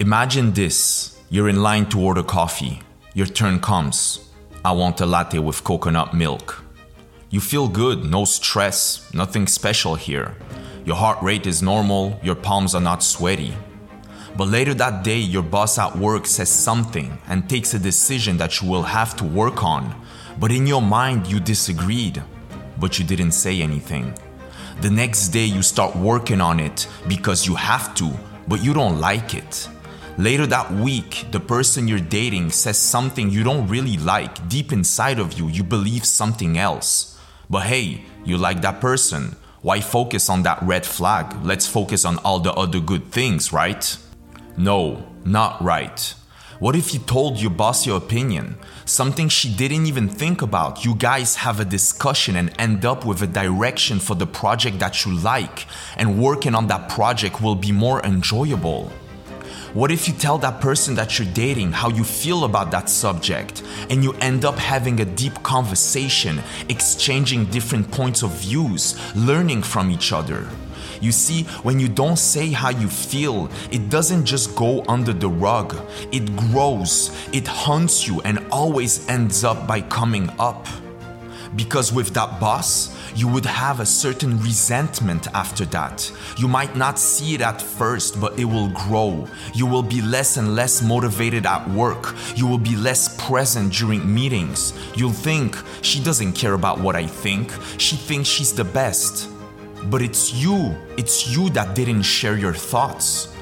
Imagine this you're in line to order coffee. Your turn comes. I want a latte with coconut milk. You feel good, no stress, nothing special here. Your heart rate is normal, your palms are not sweaty. But later that day, your boss at work says something and takes a decision that you will have to work on. But in your mind, you disagreed, but you didn't say anything. The next day, you start working on it because you have to, but you don't like it. Later that week, the person you're dating says something you don't really like. Deep inside of you, you believe something else. But hey, you like that person. Why focus on that red flag? Let's focus on all the other good things, right? No, not right. What if you told your boss your opinion? Something she didn't even think about. You guys have a discussion and end up with a direction for the project that you like, and working on that project will be more enjoyable. What if you tell that person that you're dating how you feel about that subject and you end up having a deep conversation, exchanging different points of views, learning from each other? You see, when you don't say how you feel, it doesn't just go under the rug. It grows, it haunts you, and always ends up by coming up. Because with that boss, you would have a certain resentment after that. You might not see it at first, but it will grow. You will be less and less motivated at work. You will be less present during meetings. You'll think, she doesn't care about what I think, she thinks she's the best. But it's you, it's you that didn't share your thoughts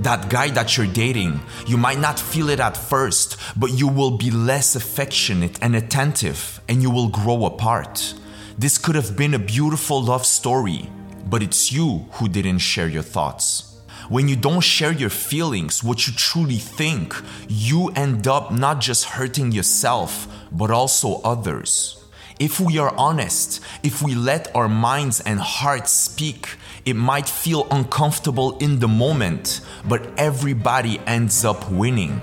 that guy that you're dating, you might not feel it at first, but you will be less affectionate and attentive, and you will grow apart. This could have been a beautiful love story, but it's you who didn't share your thoughts. When you don't share your feelings, what you truly think, you end up not just hurting yourself, but also others. If we are honest, if we let our minds and hearts speak, it might feel uncomfortable in the moment, but everybody ends up winning.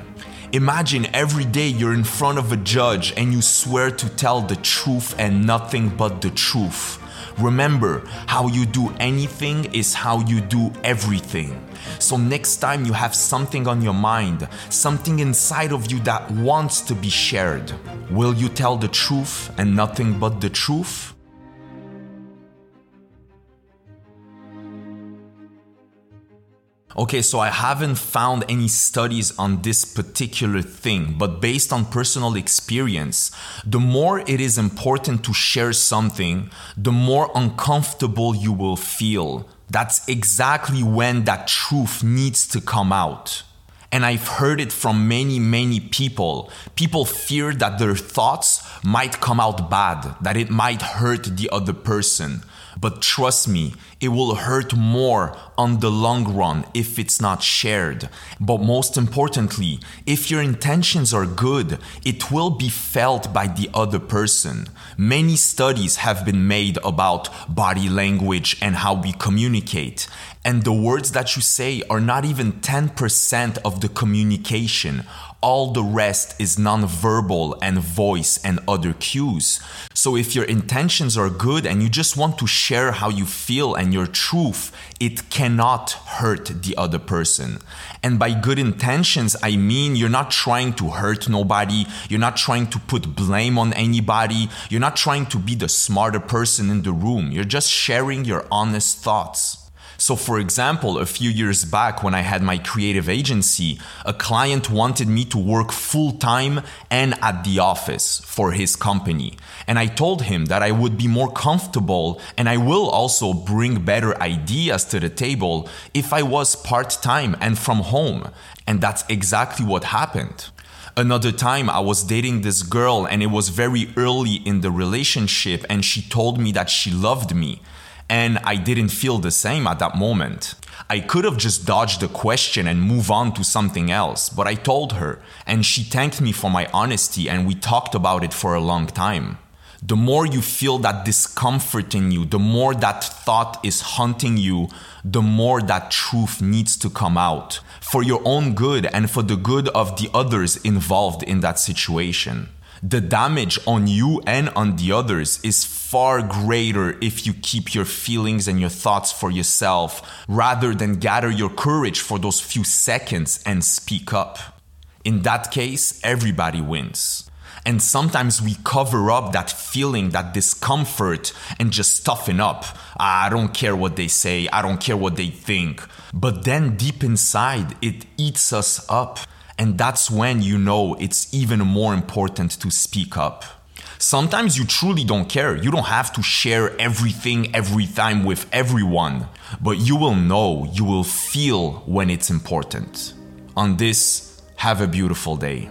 Imagine every day you're in front of a judge and you swear to tell the truth and nothing but the truth. Remember, how you do anything is how you do everything. So, next time you have something on your mind, something inside of you that wants to be shared, will you tell the truth and nothing but the truth? Okay, so I haven't found any studies on this particular thing, but based on personal experience, the more it is important to share something, the more uncomfortable you will feel. That's exactly when that truth needs to come out. And I've heard it from many, many people. People fear that their thoughts might come out bad, that it might hurt the other person. But trust me, it will hurt more on the long run if it's not shared. But most importantly, if your intentions are good, it will be felt by the other person. Many studies have been made about body language and how we communicate. And the words that you say are not even 10% of the communication. All the rest is nonverbal and voice and other cues. So if your intentions are good and you just want to share how you feel and your truth, it cannot hurt the other person. And by good intentions, I mean you're not trying to hurt nobody, you're not trying to put blame on anybody, you're not trying to be the smarter person in the room, you're just sharing your honest thoughts. So, for example, a few years back when I had my creative agency, a client wanted me to work full time and at the office for his company. And I told him that I would be more comfortable and I will also bring better ideas to the table if I was part time and from home. And that's exactly what happened. Another time, I was dating this girl, and it was very early in the relationship, and she told me that she loved me and I didn't feel the same at that moment. I could have just dodged the question and move on to something else, but I told her, and she thanked me for my honesty, and we talked about it for a long time. The more you feel that discomfort in you, the more that thought is haunting you, the more that truth needs to come out for your own good and for the good of the others involved in that situation. The damage on you and on the others is far greater if you keep your feelings and your thoughts for yourself rather than gather your courage for those few seconds and speak up. In that case, everybody wins. And sometimes we cover up that feeling, that discomfort, and just toughen up. Ah, I don't care what they say, I don't care what they think. But then deep inside, it eats us up. And that's when you know it's even more important to speak up. Sometimes you truly don't care. You don't have to share everything every time with everyone. But you will know, you will feel when it's important. On this, have a beautiful day.